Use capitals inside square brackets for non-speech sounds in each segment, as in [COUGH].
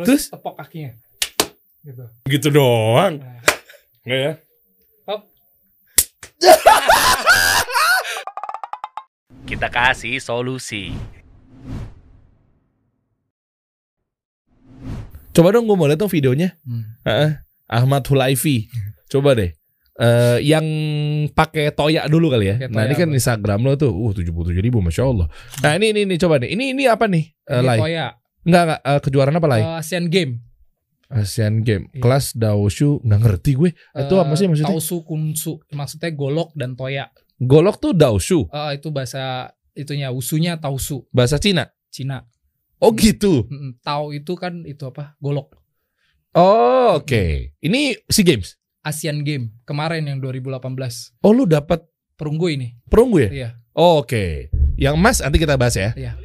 Terus, Terus? tepok kakinya. Gitu. Gitu doang. Nah, Nggak ya? hop. [LAUGHS] Kita kasih solusi. Coba dong gue mau lihat dong videonya. Hmm. Heeh. Ahmad Hulaifi. [LAUGHS] Coba deh. Eh yang pakai toya dulu kali ya. Nah ini kan apa? Instagram lo tuh, uh tujuh puluh ribu, masya Allah. Nah ini ini, ini coba nih. Ini ini apa nih? Eh, Ini? Toya. Enggak enggak eh, kejuaraan apa Lai? Eh, Asian Game. Asian Game. iya. Kelas Daoshu nggak ngerti gue. Itu Eh, apa sih maksudnya? Tausu kunsu. Maksudnya golok dan toya. Golok tuh Daoshu, Eh, itu bahasa itunya usunya tausu bahasa Cina. Cina. Oh gitu. Tau itu kan itu apa? Golok. Oh oke. Ini SEA Games. Asian Game kemarin yang 2018. Oh lu dapat Perunggu ini. perunggu ya? Iya. Oh, oke. Yang emas nanti kita bahas ya. Iya.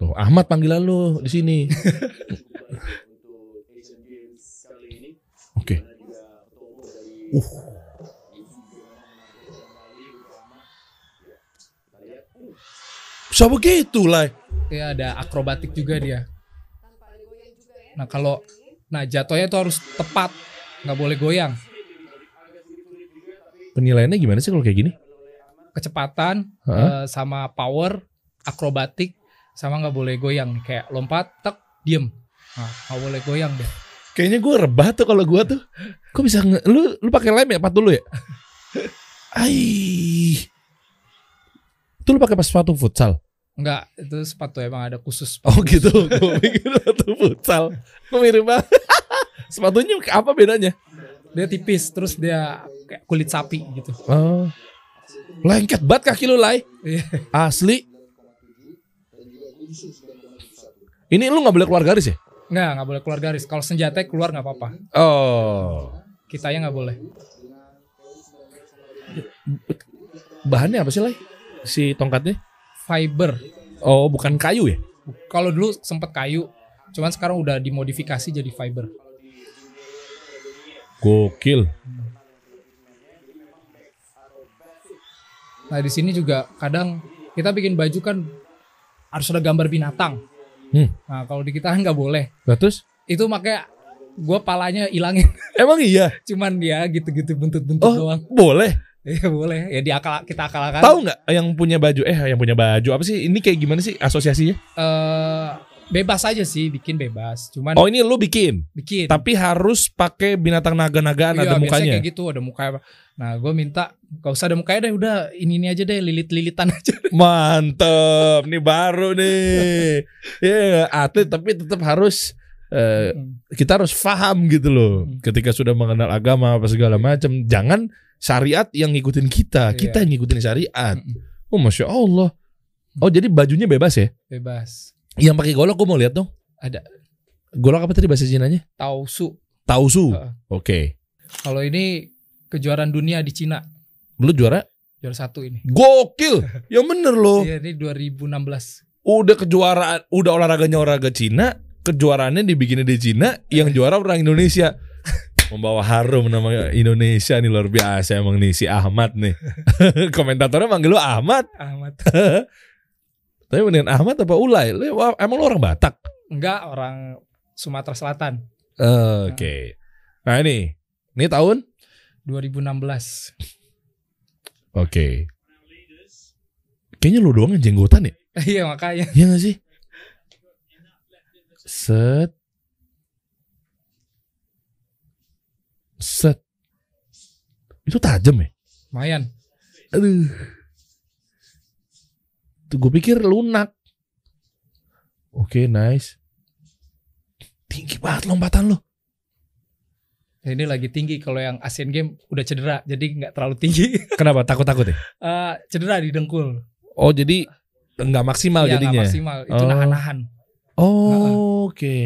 Tuh, Ahmad panggilan lu di sini. [LAUGHS] Oke. Uh. Bisa begitu lah. Iya ada akrobatik juga dia. Nah kalau nah jatuhnya itu harus tepat, nggak boleh goyang. Penilaiannya gimana sih kalau kayak gini? Kecepatan eh, sama power, akrobatik, sama nggak boleh goyang. Kayak lompat, tek, diem. Nah, nggak boleh goyang deh. Kayaknya gue rebah tuh kalau gue tuh. Kok bisa nge- lu lu pakai lem ya pat dulu ya? Ai. Itu lu pakai pas sepatu futsal. Enggak, itu sepatu emang ada khusus. Oh gitu, gue pikir sepatu futsal. Kok mirip banget. [LAUGHS] Sepatunya apa bedanya? Dia tipis, terus dia kayak kulit sapi gitu. Oh. Lengket banget kaki lu, Lai. Iya. Asli. Ini lu nggak boleh keluar garis ya? Enggak, nggak boleh keluar garis. Kalau senjata keluar nggak apa-apa. Oh. Kitanya nggak boleh. Bahannya apa sih, Lai? Si tongkatnya? Fiber. Oh, bukan kayu ya? Kalau dulu sempet kayu, cuman sekarang udah dimodifikasi jadi fiber. Gokil. Nah di sini juga kadang kita bikin baju kan harus ada gambar binatang. Hmm. Nah kalau di kita kan nggak boleh. Terus? Itu makanya gue palanya ilangin. [LAUGHS] Emang iya? Cuman dia gitu-gitu buntut-buntut Oh, doang. boleh. Iya boleh. Ya di akal kita akal-akal. Tahu nggak yang punya baju? Eh, yang punya baju apa sih? Ini kayak gimana sih asosiasinya? Eh, bebas aja sih bikin bebas. Cuman Oh, ini lu bikin. bikin. Tapi harus pakai binatang naga-nagaan Iya, ada mukanya. kayak gitu ada muka Nah gue minta gak usah ada mukanya deh udah ini ini aja deh lilit-lilitan [LAUGHS] aja. Mantep, nih baru nih. [LAUGHS] Ya, atlet tapi tetap harus eh, kita harus paham gitu loh. Hmm. Ketika sudah mengenal agama apa segala macam, jangan syariat yang ngikutin kita, Iya. kita yang ngikutin syariat. Oh, masya Allah. Oh, jadi bajunya bebas ya? Bebas. Yang pakai golok gue mau lihat dong. Ada Golok apa tadi bahasa Cinanya? tausu. Tausu. Heeh. Oke. Kalau ini kejuaraan dunia di Cina Lu juara? juara satu ini. Gokil. [LAUGHS] yang bener loh. Iya ini 2016. Udah kejuaraan, udah olahraganya olahraga Cina, kejuaraannya dibikinnya di Cina, yang [LAUGHS] juara orang Indonesia. Membawa harum nama Indonesia nih luar biasa emang nih si Ahmad nih. [LAUGHS] Komentatornya manggil lu Ahmad. Ahmad. Tapi mendingan Ahmad apa Ulay? Lu, emang lu orang Batak? Enggak orang Sumatera Selatan Oke. Nah ini, ini tahun? 2016. Oke. Kayaknya lu doang yang jenggotan ya? [LAUGHS] Iya makanya. Iya gak sih? Set. Set. Itu tajam ya? Lumayan. Aduh. Gue pikir lunak. Oke, nice. Tinggi banget lompatan lo. Ini lagi tinggi kalau yang Asian Game udah cedera jadi nggak terlalu tinggi. [LAUGHS] Kenapa? Takut-takut ya? Eh, cedera di dengkul. Oh, jadi nggak maksimal Iya, nggak jadinya. maksimal. Itu Oh. nahan-nahan. Oh, oke.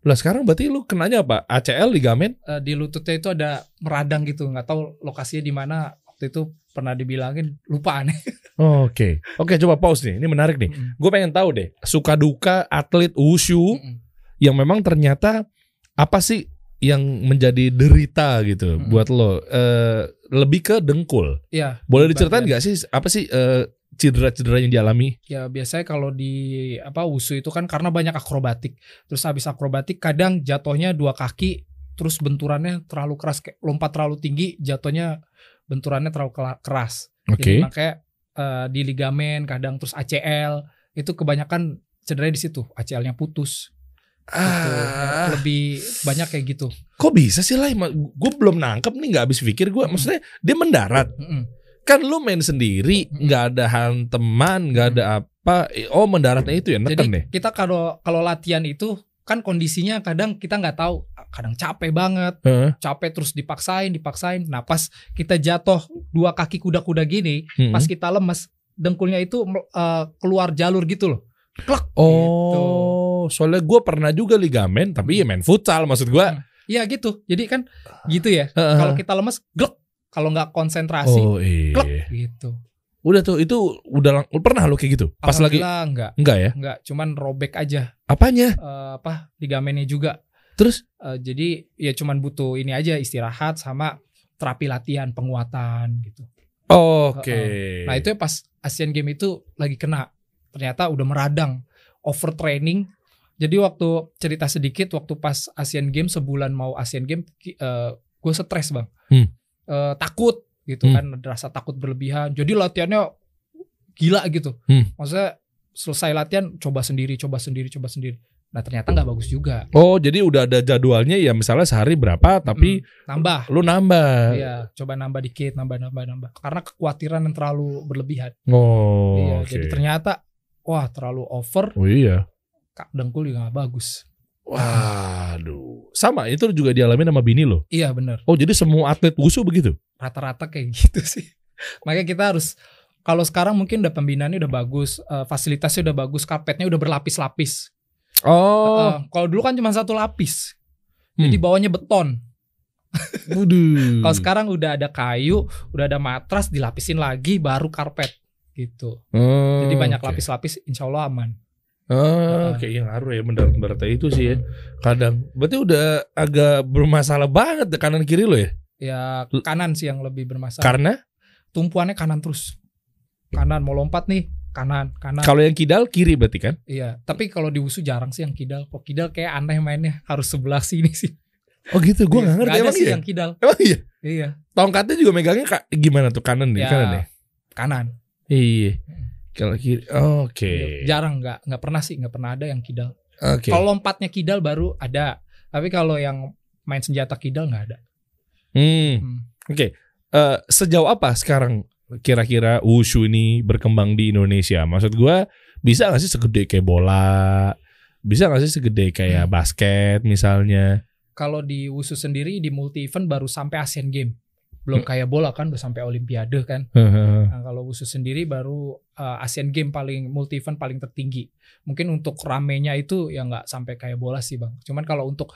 Lah sekarang berarti lu kenanya apa? ACL ligamen? Eh, di lututnya itu ada meradang gitu. Nggak tahu lokasinya di mana. Waktu itu pernah dibilangin lupa aneh. [LAUGHS] Oh, Oke. Oke, coba pause nih. Ini menarik nih. Mm-mm. Gue pengen tahu deh, suka duka atlet wushu Mm-mm. yang memang ternyata apa sih yang menjadi derita gitu Mm-mm. buat lo? Eh, lebih ke dengkul. Iya. Boleh di diceritain nggak sih apa sih eh, cedera-cedera yang dialami? Ya biasanya kalau di apa wusu itu kan karena banyak akrobatik. Terus habis akrobatik kadang jatuhnya dua kaki terus benturannya terlalu keras kayak lompat terlalu tinggi jatuhnya benturannya terlalu keras. Oke. Jadi makanya eh, di ligamen kadang terus ACL itu kebanyakan cederanya di situ. ACL-nya putus. Gitu. Ah, Lebih banyak kayak gitu. kok bisa sih lah? Gue belum nangkep nih, nggak habis pikir gue. Maksudnya dia mendarat, Mm-mm. kan lu main sendiri, nggak ada hanteman, nggak ada apa. Oh mendaratnya itu ya Jadi neken deh. kita kalau kalau latihan itu kan kondisinya kadang kita nggak tahu, kadang capek banget, Heeh. capek terus dipaksain, dipaksain. Nah pas kita jatuh dua kaki kuda-kuda gini, Mm-mm. pas kita lemes, dengkulnya itu eh, keluar jalur gitu loh. Klak. Oh, soalnya gue pernah juga ligamen, tapi ya main futsal maksud gue. Iya gitu. Jadi kan gitu ya. Kalau kita lemes, glek. Kalau nggak konsentrasi, oh iya. klek gitu. Udah tuh itu udah lang- pernah lo kayak gitu. Pas lagi enggak, enggak ya? enggak, cuman robek aja Apanya? eh, apa ligamennya juga. Terus Eh, jadi ya cuman butuh ini aja istirahat sama terapi latihan penguatan gitu. oke. Nah itu ya pas Asian Game itu lagi kena. Ternyata udah meradang, overtraining. Jadi waktu cerita sedikit waktu pas Asian Game sebulan mau Asian Game gue stres bang, Hmm. Eh, takut gitu Hmm. kan, rasa takut berlebihan. Jadi latihannya gila gitu. Hmm. Maksudnya selesai latihan coba sendiri, coba sendiri, coba sendiri. Nah ternyata nggak bagus juga. Oh, jadi udah ada jadwalnya ya misalnya sehari berapa tapi Nambah. lu nambah. Iya, coba nambah dikit, nambah, nambah, nambah. Karena kekhawatiran yang terlalu berlebihan. Oh, iya, oke. jadi ternyata wah terlalu over, Oh iya. kak dengkul juga gak bagus. Waduh. Sama itu juga dialami sama bini lo. Iya bener, Oh, jadi semua atlet wusu begitu. rata-rata kayak [LAUGHS] gitu sih. Makanya kita harus kalau sekarang mungkin udah pembinaannya udah bagus, eh, fasilitasnya udah bagus, karpetnya udah berlapis-lapis. Oh. Eh, kalau dulu kan cuma satu lapis, jadi Hmm. bawahnya beton. [LAUGHS] Kalau sekarang udah ada kayu, udah ada matras, dilapisin lagi, baru karpet gitu. Oh, Jadi banyak lapis-lapis, insya Allah aman. Oh, kayaknya ngaruh ya mendarat-mendarat itu sih ya. Kadang. Berarti udah agak bermasalah banget deh kanan kiri lo ya. Ya kanan sih yang lebih bermasalah. Karena Tumpuannya kanan terus. Kanan mau lompat nih, kanan, kanan. kalau yang kidal kiri berarti kan? Iya, tapi kalau di wusu jarang sih yang kidal. Kok kidal kayak aneh mainnya, harus sebelah sini sih. Oh gitu, gue Iya, gak ngerti emang sih iya. yang kidal. Emang iya. Iya, Tongkatnya juga megangnya gimana tuh kanan nih, Ya, kanan ya? kanan. Iya. Kalau kiri, oke. Iya, Jarang nggak nggak pernah sih, nggak pernah ada yang kidal. Oke. Kalau lompatnya kidal baru ada. Tapi kalau yang main senjata kidal nggak ada. Hmm. Hmm. Oke. Eh, sejauh apa sekarang kira-kira wushu ini berkembang di Indonesia? Maksud gua bisa gak sih segede kayak bola? Bisa gak sih segede kayak Hmm. basket misalnya? Kalau di wusu sendiri di multi event baru sampai Asian Game. Belum Hmm. kayak bola kan udah sampai Olimpiade kan. Heeh. Nah, kalau wusu sendiri baru uh, Asian Game paling multi event paling tertinggi. Mungkin untuk ramenya itu ya nggak sampai kayak bola sih bang. Cuman kalau untuk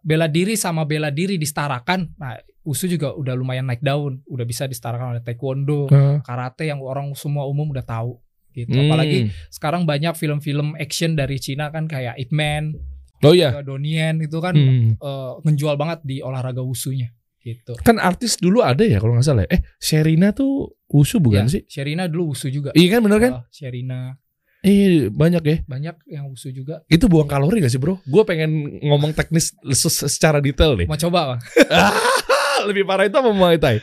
bela diri sama bela diri disetarakan, nah wusu juga udah lumayan naik daun. Udah bisa disetarakan oleh taekwondo, Heeh. karate yang orang semua umum udah tahu. Gitu. Hmm. Apalagi sekarang banyak film-film action dari Cina kan kayak Ip Man, Oh iya. Donnie itu kan Hmm. uh, ngejual banget di olahraga wusunya. Gitu. Kan artis dulu ada ya kalau nggak salah. ya? Eh, Sherina tuh wushu bukan Ya, sih? Sherina dulu wusu juga. Iya kan bener kan? Uh, Sherina Iya banyak ya. banyak yang wusu juga. Itu buang kalori gak sih bro? Gue pengen ngomong teknis se- secara detail nih. Mau coba bang? [LAUGHS] Lebih parah itu apa Muay Thai?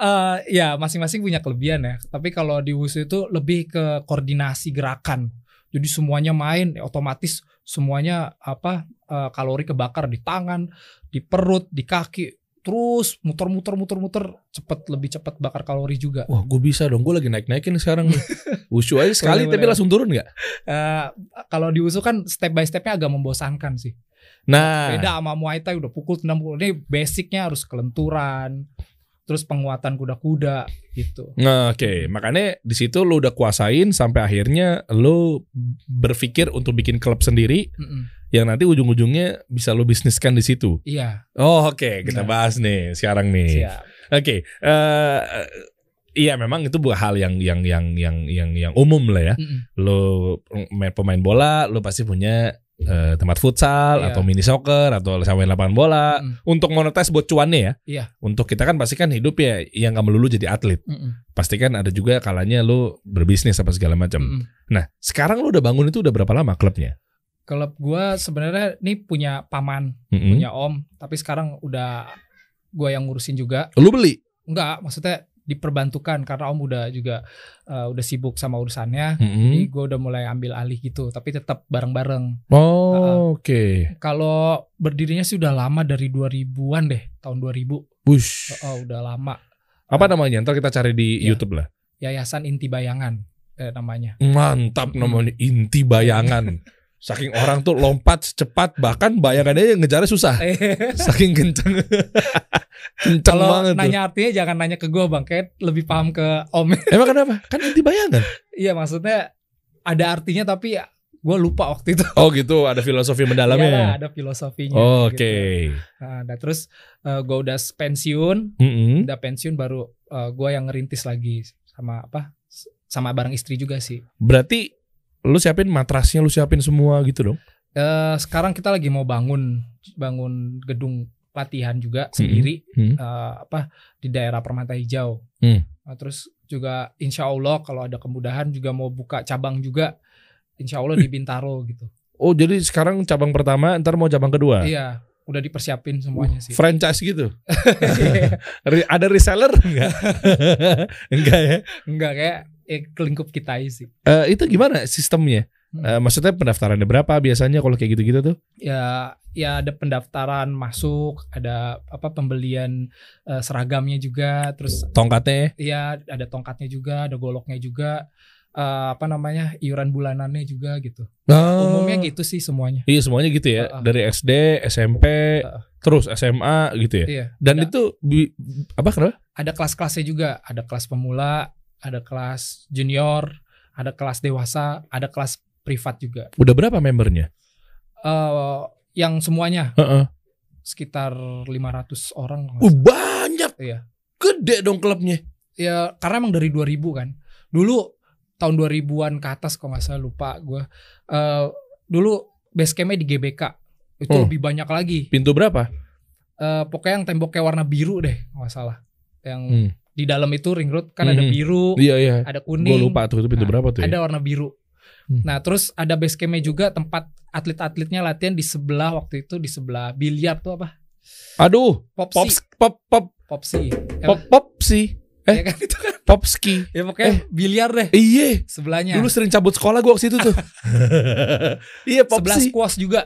Eh, ya masing-masing punya kelebihan ya. Tapi kalau di wusu itu lebih ke koordinasi gerakan. Jadi semuanya main, ya otomatis semuanya apa eh, kalori kebakar di tangan, di perut, di kaki, terus muter-muter muter-muter cepet lebih cepet bakar kalori juga. Wah gue bisa dong. Gue lagi naik-naikin sekarang. [LAUGHS] Wushu aja sekali tapi langsung turun nggak? Eh, kalau di wusu kan step by stepnya agak membosankan sih. Nah. Beda sama Muay Thai udah pukul 60 ini basicnya harus kelenturan, terus penguatan kuda-kuda gitu. Nah, oke. Makanya di situ lo udah kuasain sampai akhirnya lo berpikir untuk bikin klub sendiri Mm-mm. yang nanti ujung-ujungnya bisa lo bisniskan di situ. Iya, Oh, oke. Kita Benar. bahas nih sekarang nih. siap. Oke. eh, iya memang itu bukan hal yang yang yang yang yang yang umum lah ya. Mm-mm. Lo main pemain bola, lo pasti punya eh, tempat futsal Iya. atau mini soccer atau sewain lapangan bola Mm-mm. untuk monetize buat cuannya ya. Iya. Untuk kita kan pasti kan hidup ya yang gak melulu jadi atlet. Mm-mm. Pasti kan ada juga kalanya lu berbisnis apa segala macam. Mm-mm. Nah, sekarang lu udah bangun itu udah berapa lama klubnya? Klub gua sebenarnya ini punya paman, Mm-mm. punya om, tapi sekarang udah gua yang ngurusin juga. Lu beli? Enggak, maksudnya diperbantukan karena om udah juga eh, udah sibuk sama urusannya. Mm-mm. Jadi gue udah mulai ambil alih gitu, tapi tetap bareng-bareng. Oh, oke. Kalau berdirinya sih udah lama dari 2000-an deh, tahun 2000. Bush. Oh, udah lama. Apa namanya? Ntar kita cari di Iya. YouTube lah. Yayasan Inti Bayangan eh, namanya. Mantap Mm. namanya inti bayangan. Saking orang tuh lompat secepat bahkan bayangannya ngejarnya susah. [LAUGHS] Saking kenceng. [LAUGHS] Kalau nanya artinya jangan nanya ke gue bang, kayak lebih paham ke om. [LAUGHS] Emang kenapa? Kan inti bayangan. Iya maksudnya ada artinya tapi gue lupa waktu itu. Oh gitu, ada filosofi Iya, mendalamnya. ada filosofinya. Oke. gitu. Nah, nah, terus gue udah pensiun, Mm-mm. udah pensiun baru gue yang ngerintis lagi sama apa? Sama bareng istri juga sih. Berarti lu siapin matrasnya, lu siapin semua gitu dong. Eh, sekarang kita lagi mau bangun bangun gedung latihan juga sendiri Hmm. eh, apa di daerah Permata Hijau. Hmm. Nah, terus juga insya Allah kalau ada kemudahan juga mau buka cabang juga insya Allah di Bintaro gitu. Oh, jadi sekarang cabang pertama, ntar mau cabang kedua. Iya, udah dipersiapin semuanya sih. Franchise gitu. [LAUGHS] Ada reseller enggak? enggak [LAUGHS] ya. Enggak kayak eh, kelingkup kita sih. Eh, itu gimana sistemnya? Hmm. Eh, maksudnya pendaftarannya berapa biasanya kalau kayak gitu-gitu tuh? Ya ya ada pendaftaran masuk, ada apa pembelian eh, seragamnya juga, terus Tongkatnya? ya ada tongkatnya juga, ada goloknya juga. eh, apa namanya iuran bulanannya juga gitu. Oh. Umumnya gitu sih semuanya. Iya semuanya gitu ya. Heeh. Dari SD, SMP, Heeh. terus SMA gitu ya. Iya. Dan ada, itu bi- apa kenapa? ada kelas-kelasnya juga. Ada kelas pemula, ada kelas junior, ada kelas dewasa, ada kelas privat juga. Udah berapa membernya? eh yang semuanya Heeh. sekitar 500 orang. Uh, banyak. Iya. Gede dong klubnya. Ya karena emang dari 2000 kan. Dulu tahun 2000-an ke atas kalau nggak salah lupa gue. Eh dulu base campnya di GBK. Itu Hmm. lebih banyak lagi. Pintu berapa? Eh pokoknya yang temboknya warna biru deh nggak salah. Yang Hmm. di dalam itu ring road kan ada Mhm. biru, Iya iya. ada Gue kuning. lupa tuh itu pintu Nah, berapa tuh ya. Ada warna biru. Hmm. Nah, terus ada base campnya juga tempat atlet-atletnya latihan di sebelah waktu itu di sebelah biliar tuh apa? Aduh, Popsi. pop pop pop Popsi. pop pop sih. Eh. Ya kan itu kan. Popski. Ya pokoknya biliar deh Iya. sebelahnya. Dulu sering cabut sekolah gua ke situ tuh. [LAUGHS] iya, sebelah Popsi. squash juga.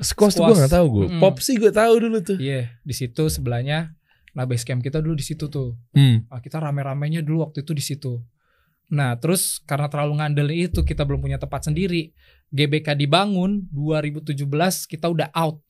Squash tuh squash. gue gak tahu gue. Mm-mm. Popsi gue tahu dulu tuh. Iya, di situ sebelahnya. Nah, base camp kita dulu di situ tuh. Hmm. Nah, kita rame-ramenya dulu waktu itu di situ. Nah, terus karena terlalu ngandelin itu kita belum punya tempat sendiri. GBK dibangun 2017 kita udah out.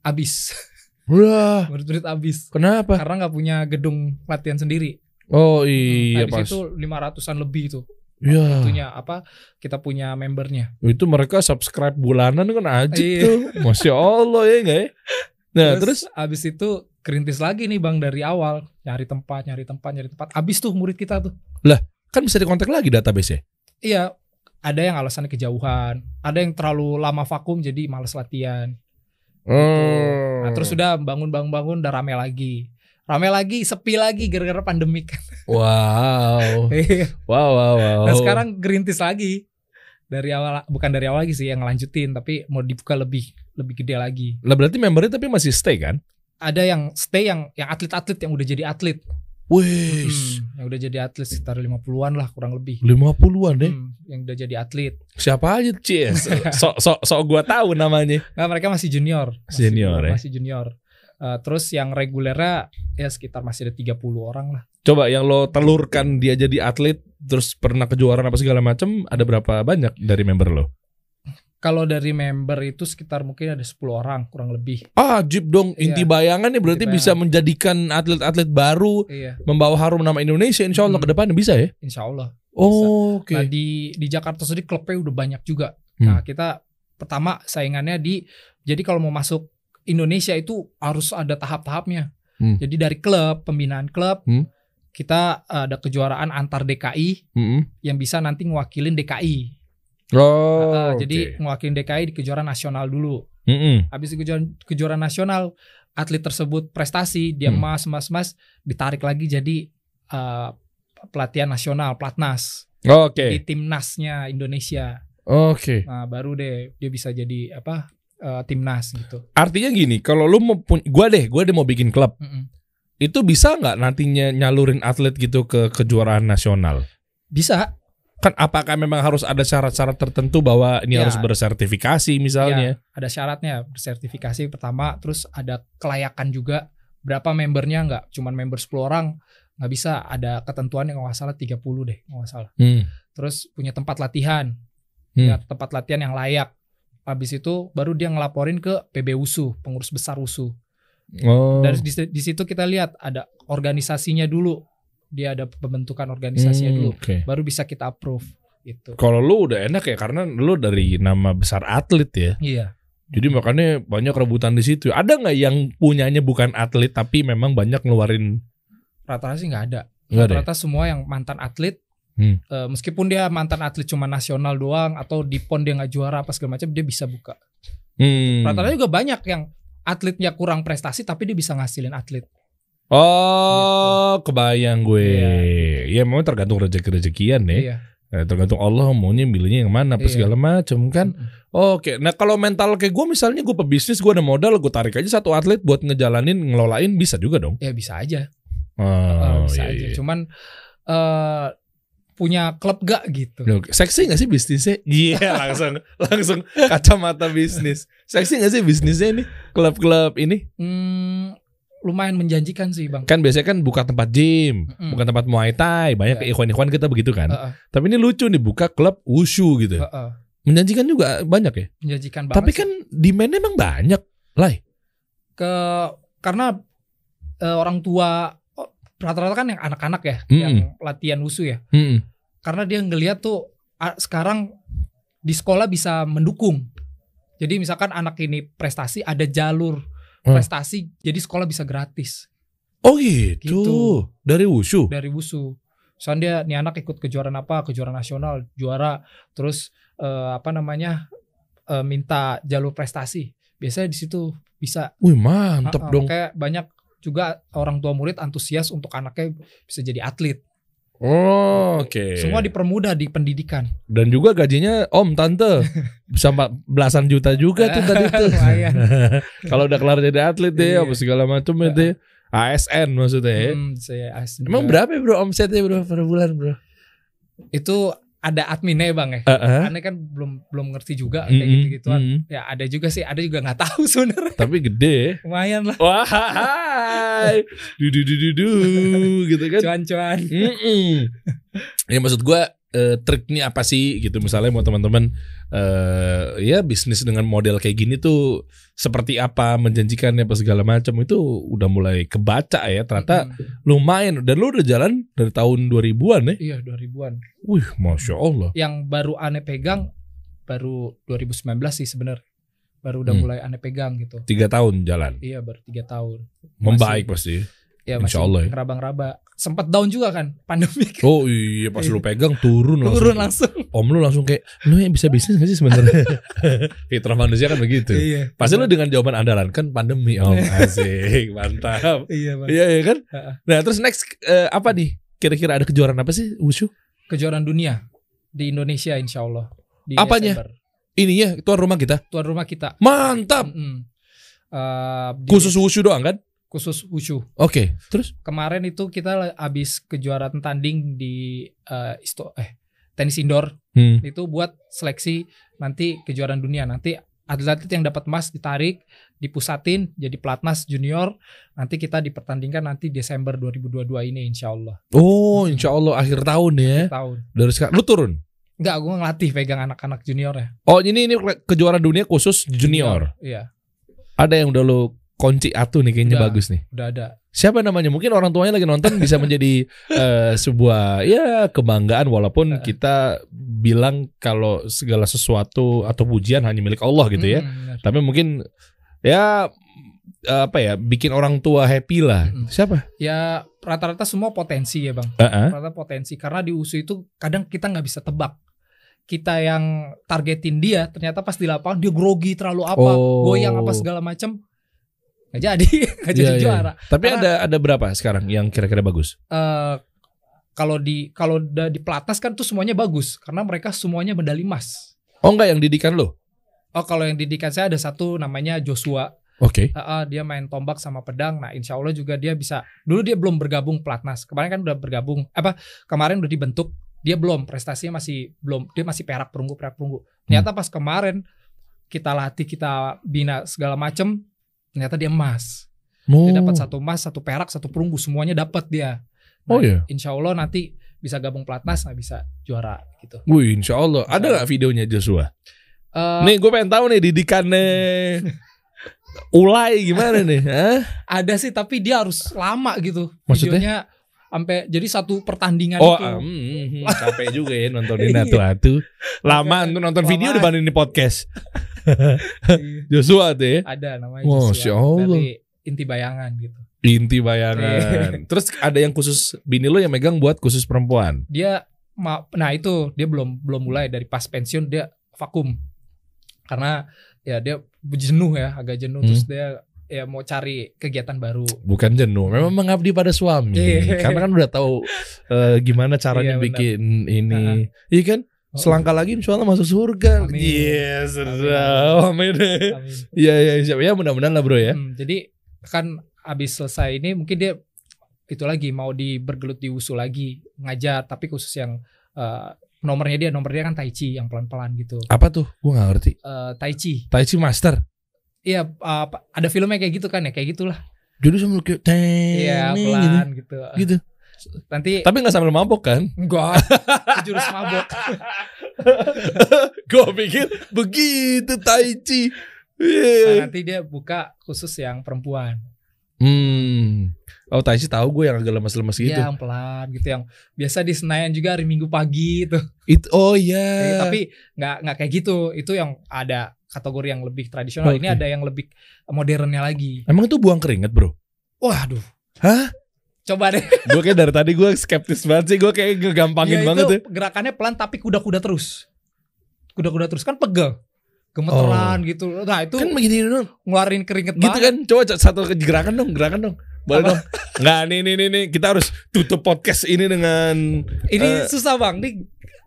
Abis. [LAUGHS] Wah, Murid-murid abis. kenapa? Karena nggak punya gedung latihan sendiri. Oh nah, iya di pas. situ 500-an lebih tuh. Iya. Itunya apa? Kita punya membernya. Itu mereka subscribe bulanan kan ajib Iya. tuh. Masya Allah ya enggak ya? Nah terus, abis itu kerintis lagi nih Bang dari awal, nyari tempat, nyari tempat, nyari tempat. Abis tuh murid kita tuh. Kan bisa dikontak lagi database-nya. Iya, ada yang alasannya kejauhan, ada yang terlalu lama vakum jadi males latihan. Oh. Nah, terus udah bangun-bangun-bangun udah rame lagi. Rame lagi, sepi lagi gara-gara pandemik. [LAUGHS] Wow. Wow, wow, wow. nah, sekarang gerintis lagi. Dari awal bukan dari awal lagi sih yang ngelanjutin, tapi mau dibuka lebih lebih gede lagi. Lah berarti membernya tapi masih stay kan? Ada yang stay yang yang atlet-atlet yang udah jadi atlet. Wis. Hmm, yang udah jadi atlet sekitar 50-an lah kurang lebih. 50-an deh. Hmm, yang udah jadi atlet. Siapa aja Cies? [LAUGHS] Sok sok sok gua tahu namanya. Nah, mereka masih junior. Masih Senior, ya? Masih junior. Eh, terus yang regulernya ya sekitar masih ada 30 orang lah. Coba yang lo telurkan dia jadi atlet terus pernah kejuaraan apa segala macam ada berapa banyak dari member lo? Kalau dari member itu sekitar mungkin ada 10 orang kurang lebih. Ah, Jeep dong. Iya. Inti bayangan nih berarti Inti bisa menjadikan atlet-atlet baru Iya, membawa harum nama Indonesia insya Allah Hmm. ke depan bisa ya? insya Allah. Oh, oke. Nah di di Jakarta sendiri klubnya udah banyak juga. Hmm. Nah kita pertama saingannya di jadi kalau mau masuk Indonesia itu harus ada tahap-tahapnya. Hmm. Jadi dari klub pembinaan klub Hmm. kita ada kejuaraan antar DKI Mm-mm. yang bisa nanti ngewakilin DKI. Oh, Uh, oke. Jadi mewakili DKI di kejuaraan nasional dulu. Mm-mm. Habis di kejuaraan, kejuaraan nasional, atlet tersebut prestasi, dia Hmm. emas, emas, emas, ditarik lagi jadi uh, pelatihan nasional, platnas Oke. di timnasnya Indonesia. Oke. Nah, baru deh dia bisa jadi apa uh, timnas gitu. Artinya gini, kalau lu mau pun gua deh, gua deh mau bikin klub. Mm-mm. Itu bisa nggak nantinya nyalurin atlet gitu ke kejuaraan nasional? Bisa, Kan apakah memang harus ada syarat-syarat tertentu bahwa ini Ya. harus bersertifikasi misalnya? ya, ada syaratnya, sertifikasi pertama, terus ada kelayakan juga. Berapa membernya nggak? Cuman member 10 orang nggak bisa. Ada ketentuan yang nggak salah 30 deh, nggak salah. Hmm. Terus punya tempat latihan, Hmm. ya, tempat latihan yang layak. Habis itu baru dia ngelaporin ke PB USU, pengurus besar USU. Oh. Dari di, di situ kita lihat ada organisasinya dulu. Dia ada pembentukan organisasinya Hmm, dulu. Oke. Baru bisa kita approve gitu. Kalau lu udah enak ya karena lu dari nama besar atlet ya. Iya. Jadi makanya banyak rebutan di situ. Ada nggak yang punyanya bukan atlet tapi memang banyak ngeluarin Rata-rata sih nggak ada. Nggak ada. ya? Rata-rata semua yang mantan atlet Hmm. eh, meskipun dia mantan atlet cuma nasional doang atau di pon dia nggak juara apa segala macam dia bisa buka. Hmm. Rata-rata juga banyak yang atletnya kurang prestasi tapi dia bisa ngasilin atlet. Oh, kebayang gue. Ya Iya. memang tergantung rezeki-rezekian ya. Iya. Eh, tergantung Allah maunya milihnya yang mana apa Iya. segala macam kan. Mm-mm. Oke, nah kalau mental kayak gue misalnya gue pebisnis, gue ada modal, gue tarik aja satu atlet buat ngejalanin, ngelolain bisa juga dong. Ya bisa aja. Oh, Eh, bisa iya, aja. iya. Cuman eh punya klub gak gitu. Oke, Seksi gak sih bisnisnya? Iya langsung [LAUGHS] langsung kacamata bisnis. Seksi gak sih bisnisnya ini? Klub-klub ini Hmm, lumayan menjanjikan sih bang. kan biasanya kan buka tempat gym, Mm-mm. bukan tempat muay thai. Banyak Iya. ikhwan-ikhwan kita begitu kan. Heeh, Tapi ini lucu nih buka klub wushu gitu. heeh. Menjanjikan juga banyak ya. menjanjikan banget. Tapi kan demand emang banyak. Lai. ke karena eh, orang tua oh, rata-rata kan yang anak-anak ya, Mm-mm. yang latihan wusu ya. Mm-mm. Karena dia ngelihat tuh sekarang di sekolah bisa mendukung. Jadi misalkan anak ini prestasi ada jalur Hmm. prestasi, jadi sekolah bisa gratis Oh gitu. Gitu. Dari wushu. dari wusu. Soalnya dia nih anak ikut kejuaraan apa, kejuaraan nasional, juara, terus eh, apa namanya eh, minta jalur prestasi. Biasanya di situ bisa Wih mantep Uh-uh, dong. Kayak banyak juga orang tua murid antusias untuk anaknya bisa jadi atlet. Oh, Oke. Semua dipermudah di pendidikan. Dan juga gajinya om tante sama belasan juta juga tuh tadi tuh. [LAUGHS] [LAUGHS] Kalau udah kelar jadi atlet deh, Iya. apa segala macam itu. ya. ASN maksudnya ya. Hmm, saya as- Emang berapa ya bro omsetnya bro per bulan bro? Itu ada adminnya bang ya. Heeh. Aneh kan belum belum ngerti juga kayak Mm-mm, gitu-gituan. mm-mm. Ya ada juga sih, ada juga nggak tahu [LAUGHS] sebenarnya. Tapi gede. ya. Lumayan lah, Wah, hai. [LAUGHS] du du du du du, gitu kan? cuan-cuan. Mm-mm. Ya maksud gua eh, triknya apa sih gitu misalnya mau teman-teman eh ya bisnis dengan model kayak gini tuh seperti apa menjanjikan apa segala macam itu udah mulai kebaca ya ternyata Mm-mm. lumayan dan lu udah jalan dari tahun 2000-an ya. Iya 2000-an. Wih, masya Allah. Yang baru aneh pegang baru 2019 sih sebenarnya. Baru udah Hmm. mulai aneh pegang gitu. Tiga tahun jalan, Iya baru tiga tahun. membaik pasti. Ya Insya masih Allah ya. ngeraba-ngeraba. Sempat down juga kan [LAUGHS] pandemi. Oh iya pas lu pegang turun langsung. Turun langsung. Om lu langsung kayak lu yang bisa bisnis gak sih sebenarnya? [LAUGHS] Fitrah manusia kan begitu. Iya. Pasti lu dengan jawaban andalan kan pandemi om asik mantap. [LAUGHS] Iya. Iya iya kan. Nah terus next eh, apa nih? Kira-kira ada kejuaraan apa sih wushu? Kejuaraan dunia di Indonesia insya Allah. Di Apanya? Desember. Ininya tuan rumah kita. Tuan rumah kita. Mantap. Mm-mm. Eh, di- Khusus wushu doang kan? Khusus wushu. Oke. Terus? Kemarin itu kita habis kejuaraan tanding di eh, isto eh tenis indoor Hmm. itu buat seleksi nanti kejuaraan dunia. Nanti atlet-atlet yang dapat emas ditarik, dipusatin jadi pelatnas junior. Nanti kita dipertandingkan nanti Desember 2022 ini insya Allah. Oh insya Allah akhir tahun ya. Tahun. Dari sekarang lu turun. Enggak, gue ngelatih pegang anak-anak junior ya. Oh ini ini kejuaraan dunia khusus junior. Iya, Ada yang udah lu kunci atu nih kayaknya Udah. bagus nih. udah ada. Siapa namanya? Mungkin orang tuanya lagi nonton bisa menjadi [LAUGHS] eh, sebuah ya kebanggaan walaupun Heeh. kita bilang kalau segala sesuatu atau pujian hanya milik Allah gitu ya. Mm, benar. Tapi mungkin ya apa ya bikin orang tua happy lah. Mm-mm. Siapa? Ya rata-rata semua potensi ya bang. Heeh. Rata potensi karena di USU itu kadang kita nggak bisa tebak kita yang targetin dia ternyata pas di lapangan dia grogi terlalu apa Oh. goyang apa segala macam nggak jadi [LAUGHS] nggak jadi Iya, iya. juara Tapi Karena- ada ada berapa sekarang yang kira-kira bagus? Eh, kalau di kalau di pelatnas kan tuh semuanya bagus karena mereka semuanya medali emas Oh enggak yang didikan lo? oh kalau yang didikan saya ada satu namanya Joshua Oke. Ah, ah, dia main tombak sama pedang. Nah, insya Allah juga dia bisa. Dulu dia belum bergabung pelatnas. Kemarin kan udah bergabung. Apa? Kemarin udah dibentuk. Dia belum. Prestasinya masih belum. Dia masih perak perunggu perak perunggu. Ternyata pas kemarin kita latih, kita bina segala macem. Ternyata dia emas. Dia dapat satu emas, satu perak, satu perunggu. Semuanya dapat dia. Nah, Oh iya. Insya Allah nanti bisa gabung pelatnas, nah bisa juara gitu. Wih, insya Allah. Ada nggak videonya Joshua? Eh, Nih, gue pengen tahu nih didikannya [LAUGHS] Ulai gimana nih? Hah? ada sih, tapi dia harus lama gitu. Maksudnya? Videonya sampai jadi satu pertandingan Oh, itu. hmm. [LAUGHS] capek juga ya nontonin Iya. atu-atu. Lama untuk nonton video Lama. dibanding di podcast. [LAUGHS] Iya. [LAUGHS] Joshua tuh ya. ada namanya Masya Joshua, Allah. dari inti bayangan gitu Inti bayangan. [LAUGHS] Terus ada yang khusus bini lo yang megang buat khusus perempuan. dia nah itu dia belum belum mulai dari pas pensiun dia vakum karena ya dia jenuh ya agak jenuh Hmm. terus dia ya mau cari kegiatan baru Bukan jenuh, memang mengabdi pada suami. Iya. Karena kan udah tahu eh, gimana caranya Iya, bikin ini. Iya kan? Selangkah lagi insya Allah masuk surga. Yes, Amin. amin. Iya, iya, siap. Ya mudah-mudahan lah bro ya. Hmm, jadi kan abis selesai ini mungkin dia itu lagi mau di bergelut di wusu lagi ngajar tapi khusus yang eh, nomornya dia nomor dia kan tai chi yang pelan-pelan gitu Apa tuh? Gue gak ngerti. Eh, tai chi Tai Chi Master. iya apa- ada filmnya kayak gitu kan ya kayak gitulah Jadi sambil kayak teng, iya gitu. pelan gitu. gitu. Nanti Tapi gak sambil mabok kan? enggak [LAUGHS] jurus mabok Gue pikir begitu Tai Chi. Nah, Iya. nanti dia buka khusus yang perempuan Hmm. Oh Tai Chi tahu gue yang agak lemas-lemas gitu. Iya, yang pelan gitu yang biasa di Senayan juga hari Minggu pagi itu Itu oh iya. Eh, tapi nggak nggak kayak gitu itu yang ada kategori yang lebih tradisional ini Oke. ada yang lebih modernnya lagi Emang itu buang keringat bro? waduh Hah? Coba deh [LAUGHS] gue kayak dari tadi gue skeptis banget sih. Gue kayak ngegampangin Ya, banget ya. gerakannya pelan tapi kuda-kuda terus kuda-kuda terus kan pegel gemeteran gitu nah itu Kan begini dong. ngeluarin keringet Gitu banget kan. Coba satu gerakan dong, gerakan dong. Boleh dong. Nggak nih nih nih nih. Kita harus tutup podcast ini dengan ini Eh. susah bang ini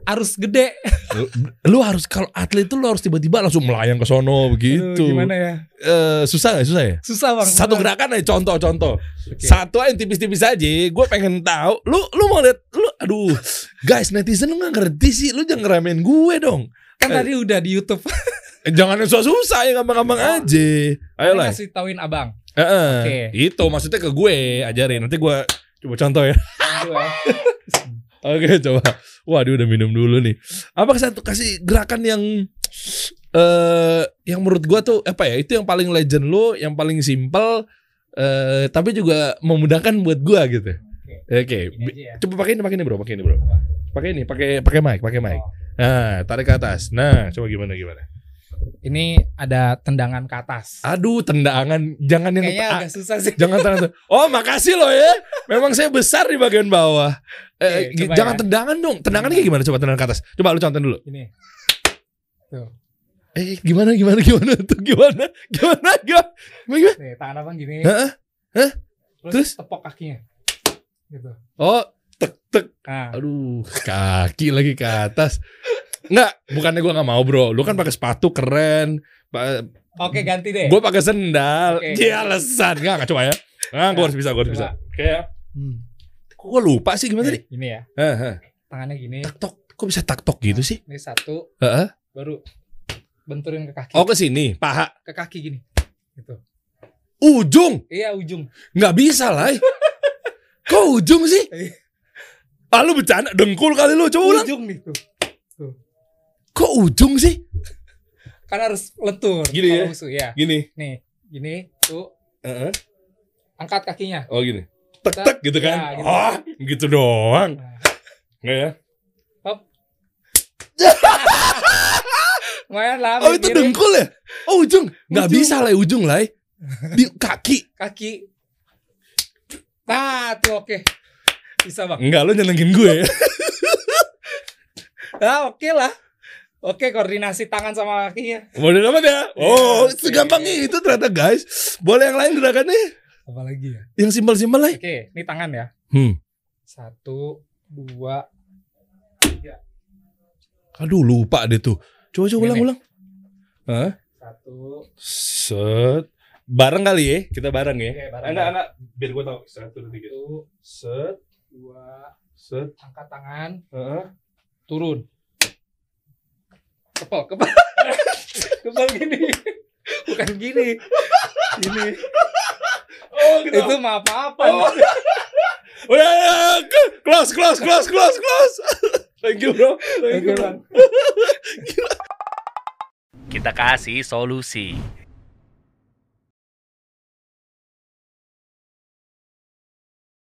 harus gede lu, lu harus kalau atlet itu lu harus tiba-tiba langsung melayang ke sono begitu. Aduh, gimana ya Eh, susah gak susah ya? susah bang Satu Beneran. gerakan aja contoh-contoh. Oke. Satu aja yang tipis-tipis aja. Gue pengen tahu. Lu lu mau lihat lu aduh. Guys, netizen lu gak ngerti sih. Lu jangan ngeramein gue dong. kan tadi udah di YouTube Eh, Jangan yang susah-susah ya gampang-gampang aja. Ayo lah. kasih tauin abang Heeh. Oke. Itu maksudnya ke gue ajarin. Nanti gue coba contoh ya. Ya. [LAUGHS] Oke, coba. Wah, dia udah minum dulu nih. Apa satu kasih gerakan yang eh yang menurut gua tuh apa ya? Itu yang paling legend lu, yang paling simple eh tapi juga memudahkan buat gua gitu. Oke. Aja ya. Coba pakai ini, pakai ini, Bro. Pakai ini, Bro. Pakai ini, pakai pakai mic, pakai mic. Nah, tarik ke atas. Nah, coba gimana gimana? Ini ada tendangan ke atas. Aduh, tendangan jangan yang Kayaknya agak susah sih. jangan tendangan. Oh, makasih loh ya. Memang saya besar di bagian bawah. Eh, Oke, coba jangan ya. tendangan dong. Tendangan kayak gimana? Coba tendangan ke atas. Coba lu contohin dulu. Ini. Tuh. Eh, gimana gimana gimana [LAUGHS] tuh gimana? Gimana? Gimana? Gimana? Nih, tangan abang gini. Hah? Terus, Terus? tepok kakinya. Gitu. Oh, tek tek. Nah, Aduh, kaki lagi ke atas. Enggak, bukannya gua nggak mau, Bro. Lu kan pakai sepatu keren. Oke ganti deh. Gua pakai sendal. Oke. Iya, alasan. Enggak, enggak coba ya. Nah, gua harus bisa, gua harus bisa. Coba. Kayak Hmm. Kok gua lupa sih gimana tadi? Nih, Ini ya. Hah. Tangannya gini. Tak tok. Kok bisa tak tok gitu sih? Ini satu, Heeh. baru benturin ke kaki. Oh, ke sini, paha. Ke kaki gini. Gitu. Ujung. Iya, ujung. Nggak bisa lah. [LAUGHS] Kok ujung sih? Ah, lu bercanda dengkul kali lu. Coba ulang. Ujung nih tuh. Kok ujung sih? Kan harus lentur. Gini ya? musuh, ya. Gini. Nih, gini, tuh Heeh. angkat kakinya. Oh gini. Tek tek gitu kan. Ya, gitu. Oh, gitu doang. Nah, Nggak ya? hop. [LAUGHS] Lumayan lah. Oh, itu dengkul ya? Oh, ujung. Nggak bisa lah ujung lah. Di kaki. kaki. Nah, tuh oke. Bisa bang. Enggak, lu nyenengin gue ya. Nah, [LAUGHS] oke lah. Oke, koordinasi tangan sama kakinya. Model apa ya? Oh, Iya, segampang oke. itu ternyata guys. Boleh yang lain gerakannya? Apalagi ya? Yang simpel-simpel lah. Oke, ini tangan ya. Hmm. Satu, dua, Aduh lupa deh tuh. Coba coba ulang-ulang. Hah? satu. Set. Bareng kali ya? Kita bareng ya? Oke, bareng. Enggak, enggak. Biar gue tahu. Satu, dua, tiga. Satu, Set. dua, Set. angkat tangan, Heeh. turun. Kepal, kepal. [LAUGHS] kepal gini. Bukan gini. Gini. Oh gitu. Itu mah apa-apa. Oh. [LAUGHS] Udah, ya, close, close, close, close, close. [LAUGHS] Thank you bro. Thank you Oke, bro. [LAUGHS] Kita kasih solusi.